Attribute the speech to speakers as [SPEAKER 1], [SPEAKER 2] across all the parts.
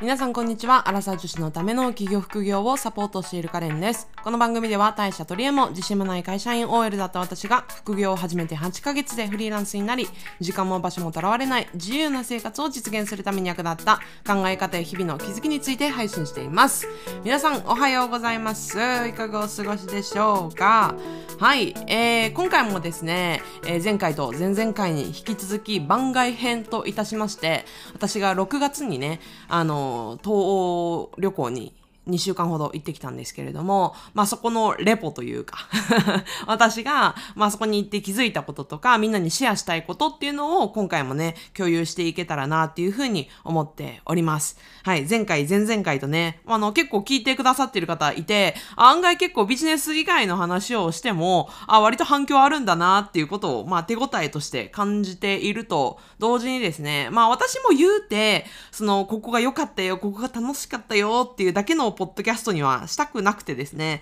[SPEAKER 1] 皆さんこんにちは。アラサー女子のための企業副業をサポートしているカレンです。この番組では大社取り柄も自信もない会社員 OL だった私が副業を始めて8ヶ月でフリーランスになり、時間も場所もとらわれない自由な生活を実現するために役立った考え方や日々の気づきについて配信しています。皆さんおはようございます。いかがお過ごしでしょうか？はい、えー、今回もですね、えー、前回と前々回に引き続き番外編といたしまして、私が6月にね、あの東欧旅行に2週間ほど行ってきたんですけれども、まあそこのレポというか 私が、まあそこに行って気づいたこととか、みんなにシェアしたいことっていうのを今回もね、共有していけたらなっていうふうに思っております。はい、前回、前々回とね、あの結構聞いてくださってる方いて、案外結構ビジネス以外の話をしても、あ、割と反響あるんだなっていうことを、まあ手応えとして感じていると同時にですね、まあ私も言うて、その、ここが良かったよ、ここが楽しかったよっていうだけのポッドキャストにはしたくなくてですね、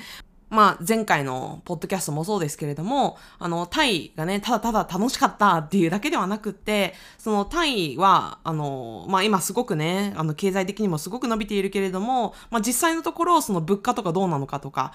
[SPEAKER 1] まあ、前回のポッドキャストもそうですけれども、あの、タイがね、ただただ楽しかったっていうだけではなくって、そのタイは、あの、まあ今すごくね、あの、経済的にもすごく伸びているけれども、まあ実際のところ、その物価とかどうなのかとか、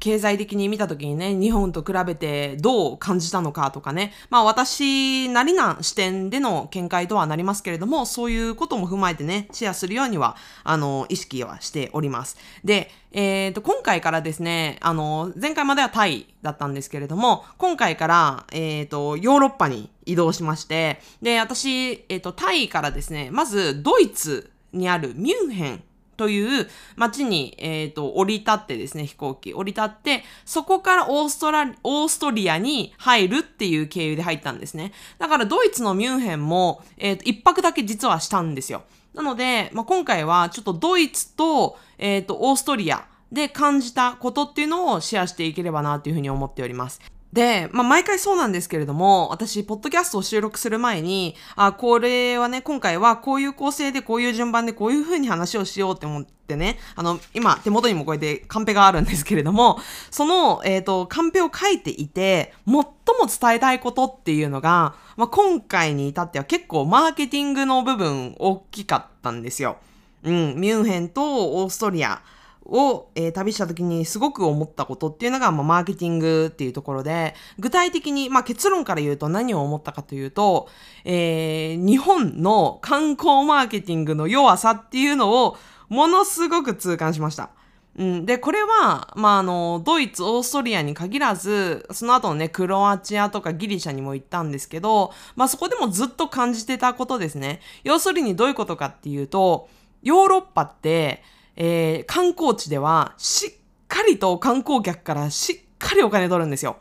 [SPEAKER 1] 経済的に見た時にね、日本と比べてどう感じたのかとかね、まあ私なりな視点での見解とはなりますけれども、そういうことも踏まえてね、シェアするようには、あの、意識はしております。で、えっ、ー、と、今回からですね、あの、前回まではタイだったんですけれども、今回から、えっ、ー、と、ヨーロッパに移動しまして、で、私、えっ、ー、と、タイからですね、まずドイツにあるミュンヘンという街に、えっ、ー、と、降り立ってですね、飛行機降り立って、そこからオーストラ、オーストリアに入るっていう経由で入ったんですね。だからドイツのミュンヘンも、えっ、ー、と、一泊だけ実はしたんですよ。なので、まあ、今回はちょっとドイツと、えっ、ー、と、オーストリアで感じたことっていうのをシェアしていければなというふうに思っております。で、まあ、毎回そうなんですけれども、私、ポッドキャストを収録する前に、あ、これはね、今回はこういう構成で、こういう順番で、こういう風に話をしようって思ってね、あの、今、手元にもこうやってカンペがあるんですけれども、その、えっ、ー、と、カンペを書いていて、最も伝えたいことっていうのが、まあ、今回に至っては結構マーケティングの部分大きかったんですよ。うん、ミュンヘンとオーストリア。を、えー、旅した時にすごく思ったことっていうのが、まあ、マーケティングっていうところで、具体的に、まあ、結論から言うと何を思ったかというと、えー、日本の観光マーケティングの弱さっていうのをものすごく痛感しました。うん、で、これは、まあ、あの、ドイツ、オーストリアに限らず、その後のね、クロアチアとかギリシャにも行ったんですけど、まあ、そこでもずっと感じてたことですね。要するにどういうことかっていうと、ヨーロッパって、えー、観光地ではしっかりと観光客からしっかりお金取るんですよ。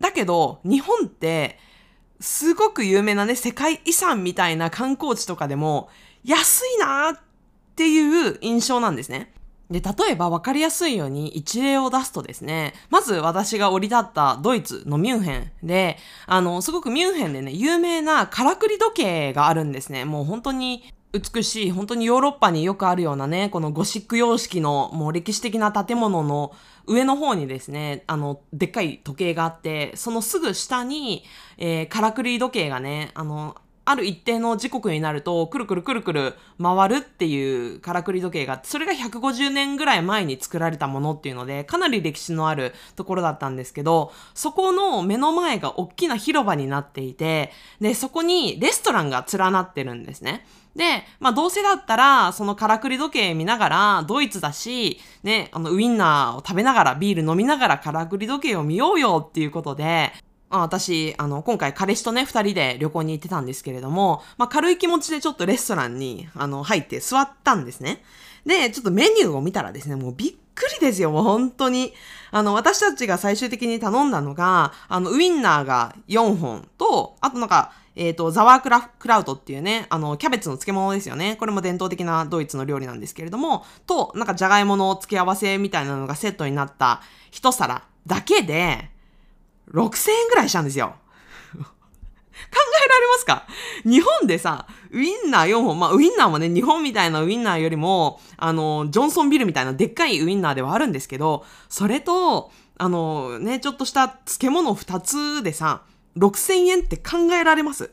[SPEAKER 1] だけど、日本って、すごく有名なね、世界遺産みたいな観光地とかでも、安いなーっていう印象なんですね。で、例えば分かりやすいように一例を出すとですね、まず私が降り立ったドイツのミュンヘンで、あの、すごくミュンヘンでね、有名なからくり時計があるんですね。もう本当に美しい、本当にヨーロッパによくあるようなね、このゴシック様式のもう歴史的な建物の上の方にですね、あの、でっかい時計があって、そのすぐ下に、えー、からくり時計がね、あの、ある一定の時刻になると、くるくるくるくる回るっていうからくり時計が、それが150年ぐらい前に作られたものっていうので、かなり歴史のあるところだったんですけど、そこの目の前が大きな広場になっていて、で、そこにレストランが連なってるんですね。で、まあどうせだったら、そのからくり時計見ながら、ドイツだし、ね、あのウインナーを食べながら、ビール飲みながらからくり時計を見ようよっていうことで、あ私、あの、今回彼氏とね、二人で旅行に行ってたんですけれども、まあ、軽い気持ちでちょっとレストランに、あの、入って座ったんですね。で、ちょっとメニューを見たらですね、もうびっくりですよ、もう本当に。あの、私たちが最終的に頼んだのが、あの、ウインナーが4本と、あとなんか、えっ、ー、と、ザワークラクラウトっていうね、あの、キャベツの漬物ですよね。これも伝統的なドイツの料理なんですけれども、と、なんかじゃがいもの付け合わせみたいなのがセットになった一皿だけで、6000円ぐらいしたんですよ。考えられますか？日本でさ、ウインナー4本、まあウインナーもね、日本みたいなウインナーよりも、あの、ジョンソンビルみたいなでっかいウインナーではあるんですけど、それと、あの、ね、ちょっとした漬物2つでさ、6000円って考えられます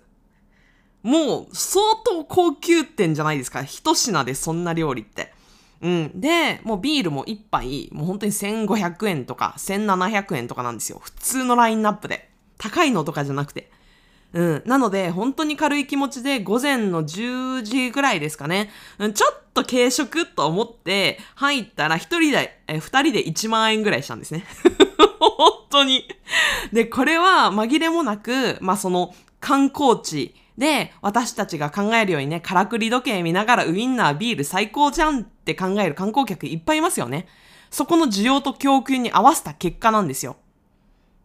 [SPEAKER 1] もう相当高級店じゃないですか？一品でそんな料理って。うん。で、もうビールも一杯、もう本当に1500円とか1700円とかなんですよ。普通のラインナップで。高いのとかじゃなくて。うん。なので、本当に軽い気持ちで午前の10時ぐらいですかね。うん、ちょっと軽食と思って入ったら一人で、え、二人で1万円ぐらいしたんですね。本当に。で、これは紛れもなく、まあ、その観光地、で、私たちが考えるようにね、からくり時計見ながらウインナービール最高じゃんっって考える観光客いっぱいいますよね。そこの需要と供給に合わせた結果なんですよ。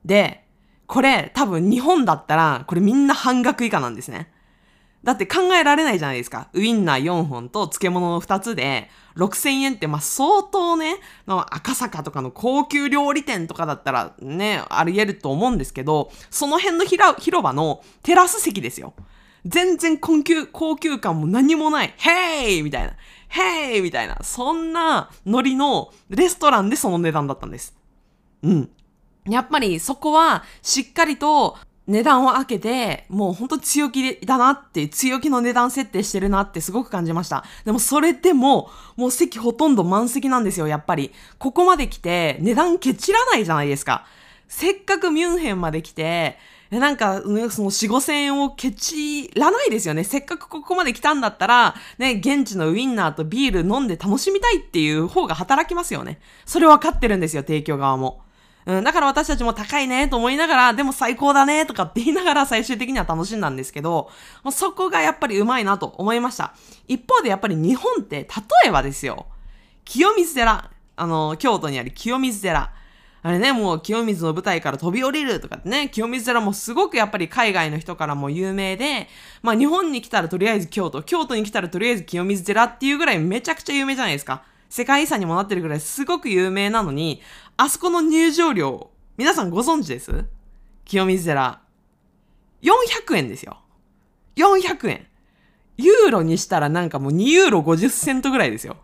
[SPEAKER 1] で、これ多分日本だったら、これみんな半額以下なんですね。だって考えられないじゃないですか。ウインナー4本と漬物の2つで、6000円ってまあ相当ね、の赤坂とかの高級料理店とかだったらね、あり得ると思うんですけど、その辺の広場のテラス席ですよ。全然高級、高級感も何もない。ヘイみたいな。ヘイみたいな。そんなノリのレストランでその値段だったんです。うん。やっぱりそこはしっかりと値段を開けて、もうほんと強気だなって、強気の値段設定してるなってすごく感じました。でもそれでも、もう席ほとんど満席なんですよ、やっぱり。ここまで来て、値段ケチらないじゃないですか。せっかくミュンヘンまで来て、なんか、その4、5千円をケチらないですよね。せっかくここまで来たんだったら、ね、現地のウインナーとビール飲んで楽しみたいっていう方が働きますよね。それ分かってるんですよ、提供側も。うん、だから私たちも高いねと思いながら、でも最高だねとかって言いながら最終的には楽しんだんですけど、そこがやっぱりうまいなと思いました。一方でやっぱり日本って、例えばですよ、清水寺、あの、京都にある清水寺。あれね、もう清水の舞台から飛び降りるとかってね、清水寺もすごくやっぱり海外の人からも有名で、まあ日本に来たらとりあえず京都、京都に来たらとりあえず清水寺っていうぐらいめちゃくちゃ有名じゃないですか。世界遺産にもなってるぐらいすごく有名なのに、あそこの入場料、皆さんご存知です？清水寺。400円ですよ。400円。ユーロにしたらなんかもう2ユーロ50セントぐらいですよ。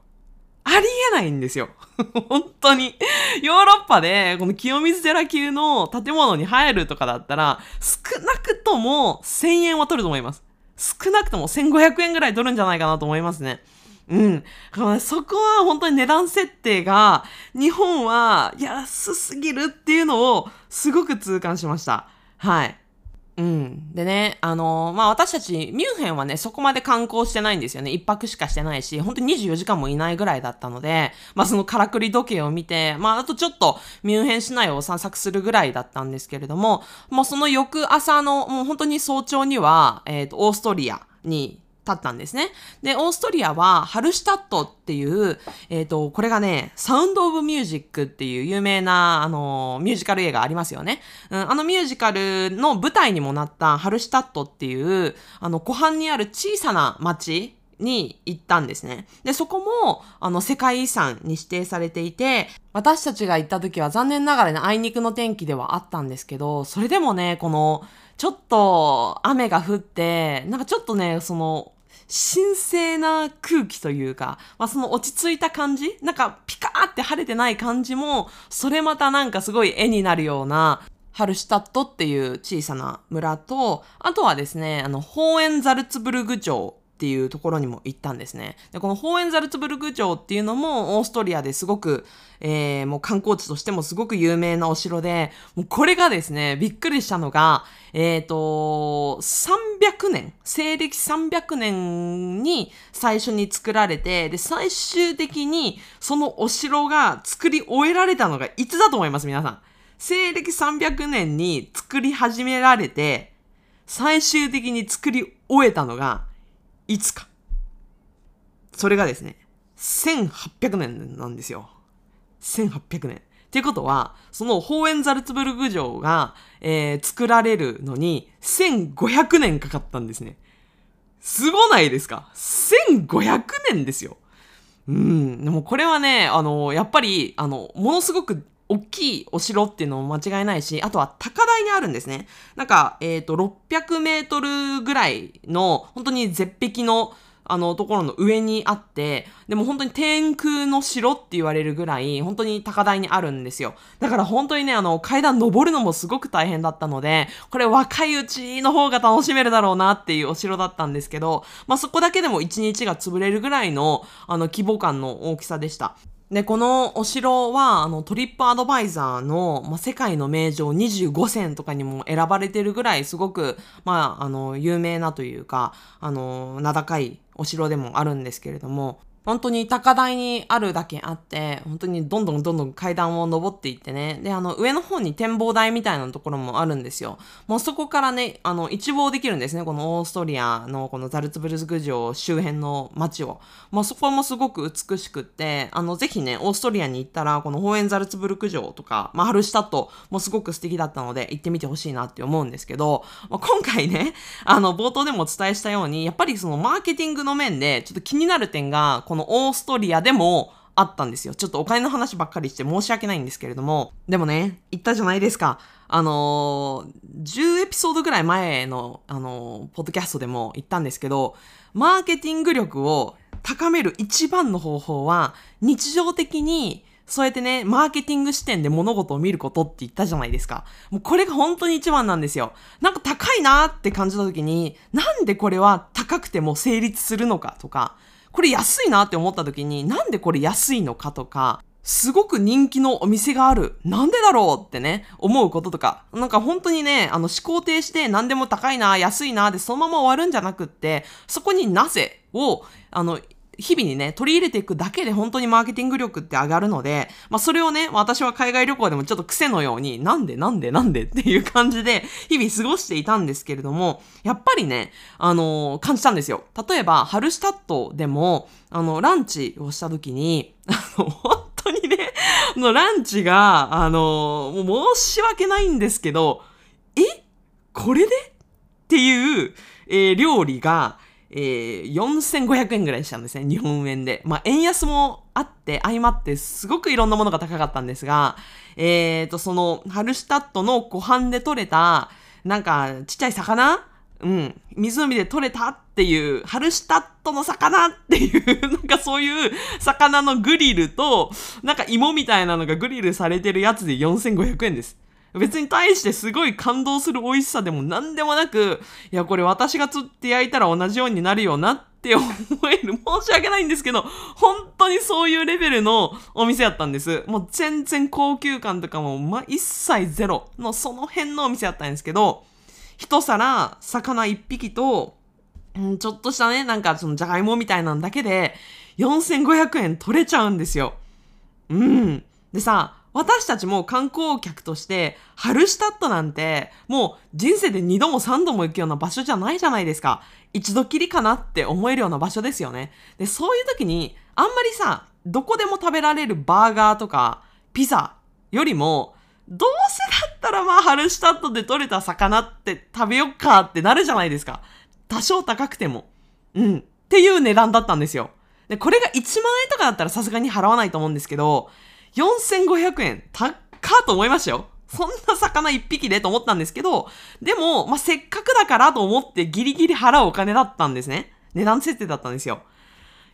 [SPEAKER 1] ありえないんですよ。本当に。ヨーロッパで、この清水寺級の建物に入るとかだったら、少なくとも1000円は取ると思います。少なくとも1500円ぐらい取るんじゃないかなと思いますね。うん。そこは本当に値段設定が、日本は安すぎるっていうのをすごく痛感しました。はい。うん。でね、あのー、まあ、私たち、ミュンヘンはね、そこまで観光してないんですよね。一泊しかしてないし、本当に24時間もいないぐらいだったので、まあ、そのからくり時計を見て、まあ、あとちょっとミュンヘン市内を散策するぐらいだったんですけれども、もうその翌朝の、もう本当に早朝には、えっ、ー、と、オーストリアに立ったんですね。で、オーストリアはハルシュタットっていう、えっ、ー、と、これがね、サウンド・オブ・ミュージックっていう有名な、あの、ミュージカル映画ありますよね。うん、あのミュージカルの舞台にもなったハルシュタットっていう、あの、湖畔にある小さな町に行ったんですね。で、そこも、あの、世界遺産に指定されていて、私たちが行った時は残念ながらね、あいにくの天気ではあったんですけど、それでもね、この、ちょっと雨が降って、なんかちょっとね、その、神聖な空気というか、まあ、その落ち着いた感じなんかピカーって晴れてない感じも、それまたなんかすごい絵になるような、ハルシュタットっていう小さな村と、あとはですね、あの、ホーエンザルツブルグ城っていうところにも行ったんですね。で、このホーエンザルツブルク城っていうのもオーストリアですごく、えー、もう観光地としてもすごく有名なお城で、もうこれがですね、びっくりしたのが、えっ、ー、と、300年、西暦300年に最初に作られて、で、最終的にそのお城が作り終えられたのがいつだと思います、皆さん？西暦300年に作り始められて、最終的に作り終えたのがいつか。それがですね、1800年なんですよ。1800年。っていうことは、そのホーエンザルツブルグ城が、えー、作られるのに1500年かかったんですね。すごないですか ?1500 年ですよ。うん。でもこれはね、あの、やっぱり、あの、ものすごく大きいお城っていうのも間違いないし、あとは高台にあるんですね。なんか、えっ、ー、と、600メートルぐらいの、本当に絶壁のあの、ところの上にあって、でも本当に天空の城って言われるぐらい、本当に高台にあるんですよ。だから本当にね、あの、階段登るのもすごく大変だったので、これ若いうちの方が楽しめるだろうなっていうお城だったんですけど、まあ、そこだけでも一日が潰れるぐらいの、あの、規模感の大きさでした。で、このお城は、あの、トリップアドバイザーの、ま、世界の名城25選とかにも選ばれてるぐらい、すごく、まあ、あの、有名なというか、あの、名高いお城でもあるんですけれども、本当に高台にあるだけあって、本当にどんどんどんどん階段を登っていってね。で、あの、上の方に展望台みたいなところもあるんですよ。もうそこからね、あの、一望できるんですね。このオーストリアのこのザルツブルズグ城周辺の街を。まあ、そこもすごく美しくって、あの、ぜひね、オーストリアに行ったら、このホーエンザルツブルク城とか、まあ、ハルシュタットもすごく素敵だったので、行ってみてほしいなって思うんですけど、まあ、今回ね、あの、冒頭でもお伝えしたように、やっぱりそのマーケティングの面で、ちょっと気になる点が、このこのオーストリアでもあったんですよ。ちょっとお金の話ばっかりして申し訳ないんですけれども。でもね、言ったじゃないですか。あのー、10エピソードぐらい前の、あのー、ポッドキャストでも言ったんですけど、マーケティング力を高める一番の方法は、日常的にそうやってね、マーケティング視点で物事を見ることって言ったじゃないですか。もうこれが本当に一番なんですよ。なんか高いなーって感じた時に、なんでこれは高くても成立するのかとか、これ安いなって思った時に、なんでこれ安いのかとか、すごく人気のお店がある。なんでだろうってね、思うこととか。なんか本当にね、あの思考停止で何でも高いな、安いな、でそのまま終わるんじゃなくって、そこになぜを、あの、日々にね、取り入れていくだけで本当にマーケティング力って上がるので、まあそれをね、私は海外旅行でもちょっと癖のように、なんでなんでなんでっていう感じで日々過ごしていたんですけれども、やっぱりね、あのー、感じたんですよ。例えば、ハルシタットでも、あの、ランチをした時に、あの、本当にね、のランチが、あのー、もう申し訳ないんですけど、え？これで？っていう、えー、料理が、えー、4500円ぐらいしたんですね、日本円で。まあ、円安もあって、相まってすごくいろんなものが高かったんですが、えーと、その、ハルシュタットの湖畔で取れた、なんか、ちっちゃい魚？うん。湖で取れたっていう、ハルシュタットの魚っていう、なんかそういう魚のグリルと、なんか芋みたいなのがグリルされてるやつで4500円です。別に対してすごい感動する美味しさでも何でもなく、いや、これ私が釣って焼いたら同じようになるよなって思える。申し訳ないんですけど、本当にそういうレベルのお店やったんです。もう全然高級感とかも、ま、一切ゼロのその辺のお店やったんですけど、一皿、魚一匹と、ん、ちょっとしたね、なんかそのじゃがいもみたいなんだけで、4500円取れちゃうんですよ。うん。でさ、私たちも観光客として、ハルシュタットなんて、もう人生で2度も3度も行くような場所じゃないじゃないですか。一度きりかなって思えるような場所ですよね。で、そういう時に、あんまりさ、どこでも食べられるバーガーとか、ピザよりも、どうせだったらまあ、ハルシュタットで取れた魚って食べよっかってなるじゃないですか。多少高くても。うん。っていう値段だったんですよ。で、これが1万円とかだったらさすがに払わないと思うんですけど、4500円、高っと思いましたよ。そんな魚一匹でと思ったんですけど、でも、まあ、せっかくだからと思ってギリギリ払うお金だったんですね。値段設定だったんですよ。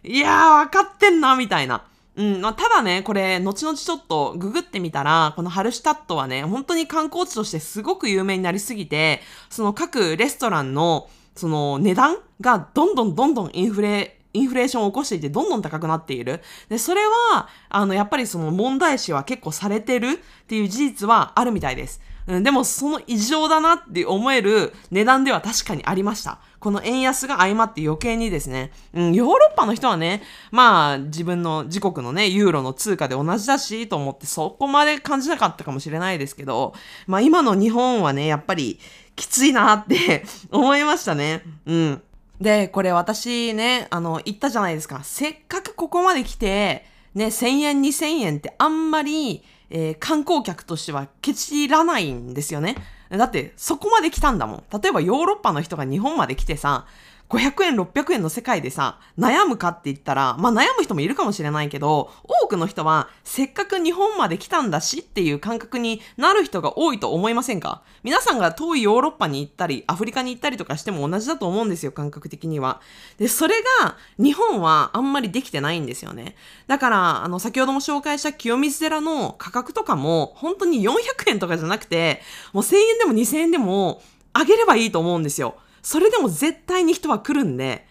[SPEAKER 1] いやー、わかってんな、みたいな。うん、まあ、ただね、これ、後々ちょっとググってみたら、このハルシュタットはね、本当に観光地としてすごく有名になりすぎて、その各レストランの、その値段がどんどんどんどんインフレインフレーションを起こしていてどんどん高くなっている。で、それは、あの、やっぱりその問題視は結構されてるっていう事実はあるみたいです。うん、でも、その異常だなって思える値段では確かにありました。この円安が相まって余計にですね、うん、ヨーロッパの人はね、まあ、自分の自国のね、ユーロの通貨で同じだし、と思ってそこまで感じなかったかもしれないですけど、まあ今の日本はね、やっぱりきついなって 思いましたね。うん。で、これ私ね、あの、言ったじゃないですか。せっかくここまで来て、ね、1000円、2000円ってあんまり、えー、観光客としてはケチらないんですよね。だって、そこまで来たんだもん。例えばヨーロッパの人が日本まで来てさ、500円、600円の世界でさ、悩むかって言ったら、まあ悩む人もいるかもしれないけど、多くの人は、せっかく日本まで来たんだしっていう感覚になる人が多いと思いませんか？皆さんが遠いヨーロッパに行ったり、アフリカに行ったりとかしても同じだと思うんですよ、感覚的には。で、それが、日本はあんまりできてないんですよね。だから、あの、先ほども紹介した清水寺の価格とかも、本当に400円とかじゃなくて、もう1000円でも2000円でも、上げればいいと思うんですよ。それでも絶対に人は来るんで、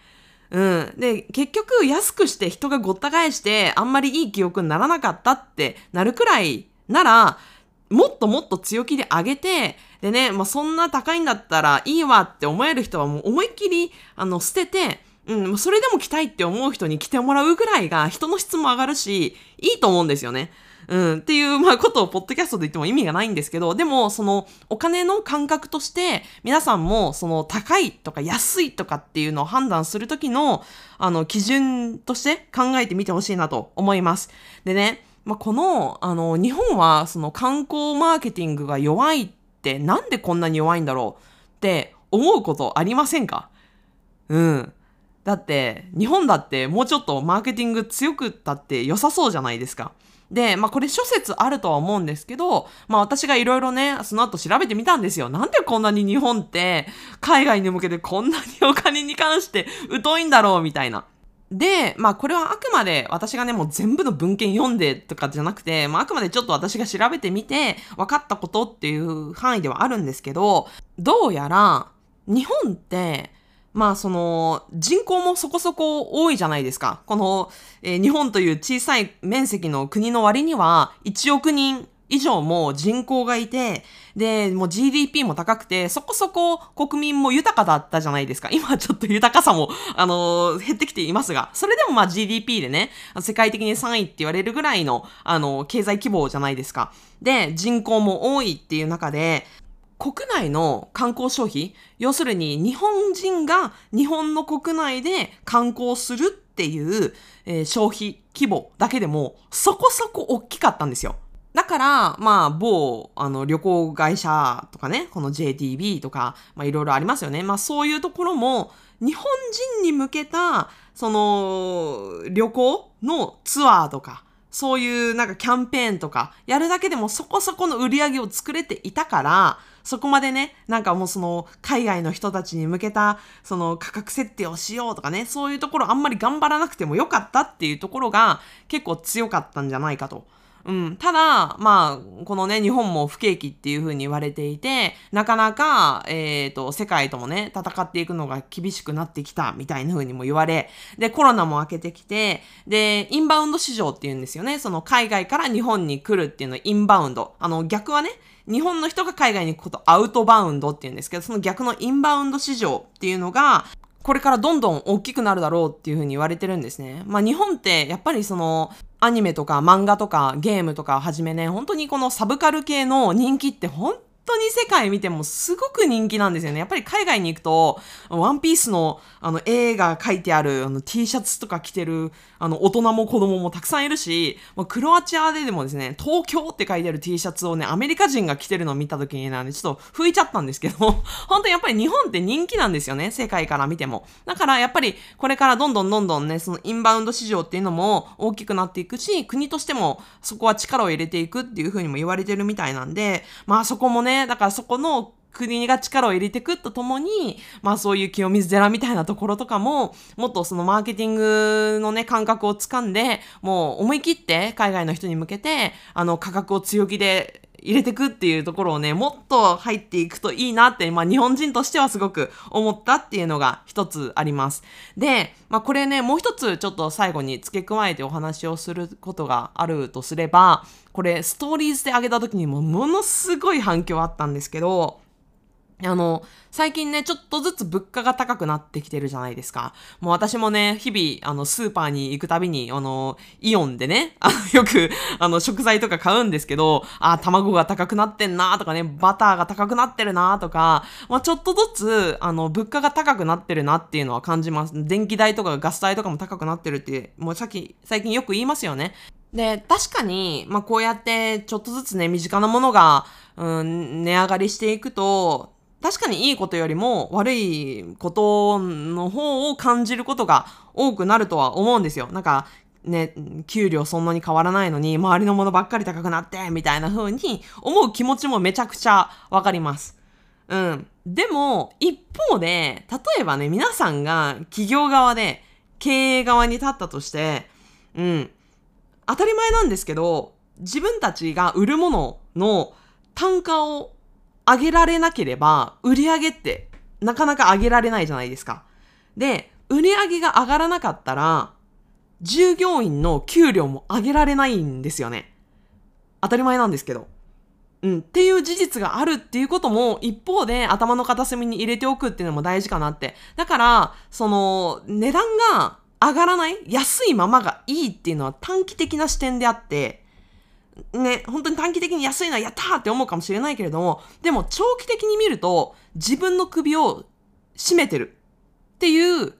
[SPEAKER 1] うん。で、結局安くして人がごった返してあんまりいい記憶にならなかったってなるくらいなら、もっともっと強気で上げて、でね、まあ、そんな高いんだったらいいわって思える人はもう思いっきり、あの、捨てて、うん、それでも来たいって思う人に来てもらうぐらいが人の質も上がるし、いいと思うんですよね。うん、っていう、まあ、ことをポッドキャストで言っても意味がないんですけど、でも、その、お金の感覚として、皆さんも、その、高いとか安いとかっていうのを判断するときの、あの、基準として考えてみてほしいなと思います。でね、まあ、この、あの、日本は、その、観光マーケティングが弱いって、なんでこんなに弱いんだろうって思うことありませんか？うん。だって、日本だってもうちょっとマーケティング強くったって良さそうじゃないですか。で、まあこれ諸説あるとは思うんですけど、まあ私がいろいろね、その後調べてみたんですよ。なんでこんなに日本って海外に向けてこんなにお金に関して疎いんだろうみたいな。で、まあこれはあくまで私がね、もう全部の文献読んでとかじゃなくて、まああくまでちょっと私が調べてみて分かったことっていう範囲ではあるんですけど、どうやら日本ってまあその人口もそこそこ多いじゃないですか。この、えー、日本という小さい面積の国の割には1億人以上も人口がいて、で、もう GDP も高くて、そこそこ国民も豊かだったじゃないですか。今ちょっと豊かさも、あのー、減ってきていますが、それでもまあ GDP でね、世界的に3位って言われるぐらいの、あのー、経済規模じゃないですか。で、人口も多いっていう中で、国内の観光消費、要するに日本人が日本の国内で観光するっていう、えー、消費規模だけでもそこそこ大きかったんですよ。だから、まあ、某、あの、旅行会社とかね、この JTB とか、まあ、いろいろありますよね。まあ、そういうところも、日本人に向けた、その、旅行のツアーとか、そういうなんかキャンペーンとか、やるだけでもそこそこの売り上げを作れていたから、そこまでね、なんかもうその海外の人たちに向けたその価格設定をしようとかね、そういうところあんまり頑張らなくてもよかったっていうところが結構強かったんじゃないかと。うん。ただ、まあ、このね、日本も不景気っていう風に言われていて、なかなか、えっ、ー、と、世界ともね、戦っていくのが厳しくなってきたみたいな風にも言われ、で、コロナも明けてきて、で、インバウンド市場っていうんですよね。その海外から日本に来るっていうのインバウンド。あの、逆はね、日本の人が海外に行くことアウトバウンドっていうんですけど、その逆のインバウンド市場っていうのが、これからどんどん大きくなるだろうっていうふうに言われてるんですね。まあ日本ってやっぱりそのアニメとか漫画とかゲームとかをはじめね、本当にこのサブカル系の人気って本当に世界見てもすごく人気なんですよね。やっぱり海外に行くと、ワンピースのあの絵が書いてあるあの T シャツとか着てるあの大人も子供もたくさんいるし、まあ、クロアチアででもですね、東京って書いてある T シャツをね、アメリカ人が着てるのを見た時になんでちょっと拭いちゃったんですけど、本当にやっぱり日本って人気なんですよね、世界から見ても。だからやっぱりこれからどんどんどんどんね、そのインバウンド市場っていうのも大きくなっていくし、国としてもそこは力を入れていくっていうふうにも言われてるみたいなんで、まあそこもね、だからそこの国が力を入れていくとともに、まあそういう清水寺みたいなところとかも、もっとそのマーケティングのね、感覚をつかんで、もう思い切って海外の人に向けて、あの価格を強気で入れてくっていうところをね、もっと入っていくといいなって、まあ日本人としてはすごく思ったっていうのが一つあります。で、まあこれね、もう一つちょっと最後に付け加えてお話をすることがあるとすれば、これストーリーズで上げた時にもものすごい反響あったんですけど、あの、最近ね、ちょっとずつ物価が高くなってきてるじゃないですか。もう私もね、日々、あの、スーパーに行くたびに、あの、イオンでね、あの、よく、あの、食材とか買うんですけど、あ、卵が高くなってんなとかね、バターが高くなってるなとか、まあ、ちょっとずつ、あの、物価が高くなってるなっていうのは感じます。電気代とかガス代とかも高くなってるって、もうさっき、最近よく言いますよね。で、確かに、まあ、こうやってちょっとずつね、身近なものが、うん、値上がりしていくと、確かにいいことよりも悪いことの方を感じることが多くなるとは思うんですよ。なんか、ね、給料そんなに変わらないのに、周りのものばっかり高くなって、みたいな風に思う気持ちもめちゃくちゃわかります。うん。でも、一方で、例えばね、皆さんが企業側で経営側に立ったとして、うん。当たり前なんですけど、自分たちが売るものの単価を上げられなければ、売り上げってなかなか上げられないじゃないですか。で、売り上げが上がらなかったら、従業員の給料も上げられないんですよね。当たり前なんですけど。うん、っていう事実があるっていうことも一方で頭の片隅に入れておくっていうのも大事かなって。だから、その値段が上がらない安いままがいいっていうのは短期的な視点であって、ね、本当に短期的に安いのはやったーって思うかもしれないけれども、でも長期的に見ると自分の首を絞めてるっていう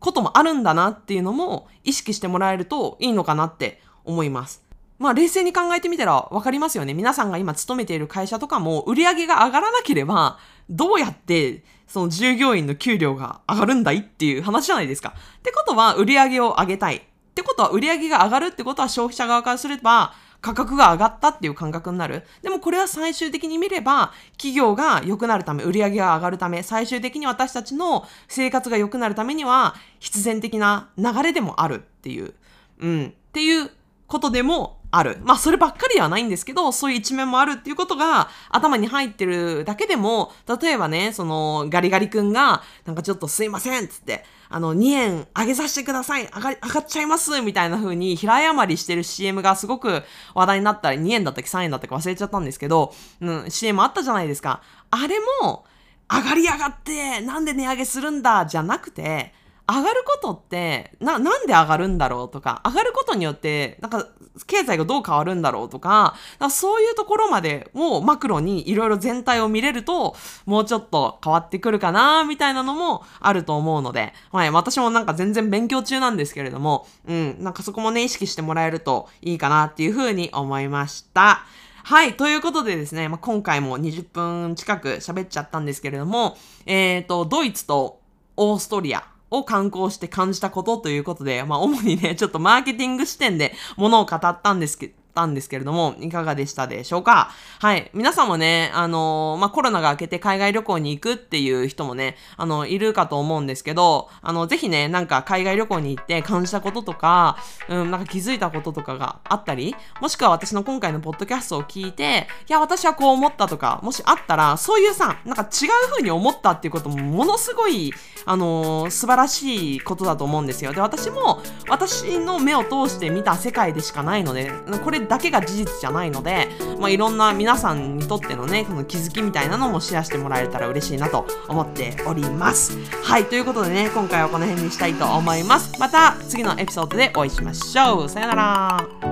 [SPEAKER 1] こともあるんだなっていうのも意識してもらえるといいのかなって思います。まあ冷静に考えてみたらわかりますよね。皆さんが今勤めている会社とかも売り上げが上がらなければどうやってその従業員の給料が上がるんだいっていう話じゃないですか。ってことは売り上げを上げたい。ってことは売り上げが上がるってことは消費者側からすれば価格が上がったっていう感覚になる。でもこれは最終的に見れば、企業が良くなるため、売り上げが上がるため、最終的に私たちの生活が良くなるためには、必然的な流れでもあるっていう、うん、っていうことでもある。まあ、そればっかりではないんですけど、そういう一面もあるっていうことが頭に入ってるだけでも、例えばね、その、ガリガリ君が、なんかちょっとすいませんっつって、あの、2円上げさせてください上が上がっちゃいますみたいな風に平謝りしてる CM がすごく話題になったり、2円だったっけ3円だったか忘れちゃったんですけど、うん、CM あったじゃないですか。あれも、上がり上がって、なんで値上げするんだじゃなくて、上がることって、な、なんで上がるんだろうとか、上がることによって、なんか、経済がどう変わるんだろうとか、かそういうところまでもうマクロにいろいろ全体を見れると、もうちょっと変わってくるかな、みたいなのもあると思うので、はい、私もなんか全然勉強中なんですけれども、うん、なんかそこもね、意識してもらえるといいかなっていうふうに思いました。はい。ということでですね、まあ、今回も20分近く喋っちゃったんですけれども、えっ、ー、と、ドイツとオーストリアを観光して感じたことということで、まあ主にね、ちょっとマーケティング視点でものを語ったんですけど、たんですけれども、いかがでしたでしょうか？はい。皆さんもね、あのー、まあ、コロナが明けて海外旅行に行くっていう人もね、あの、いるかと思うんですけど、あの、ぜひね、なんか海外旅行に行って感じたこととか、うん、なんか気づいたこととかがあったり、もしくは私の今回のポッドキャストを聞いて、いや、私はこう思ったとか、もしあったら、そういうさ、なんか違う風に思ったっていうこともものすごい、あのー、素晴らしいことだと思うんですよ。で、私も、私の目を通して見た世界でしかないので、こだけが事実じゃないので、まあ、いろんな皆さんにとってのね、この気づきみたいなのもシェアしてもらえたら嬉しいなと思っております。はい、ということでね、今回はこの辺にしたいと思います。また次のエピソードでお会いしましょう。さよなら。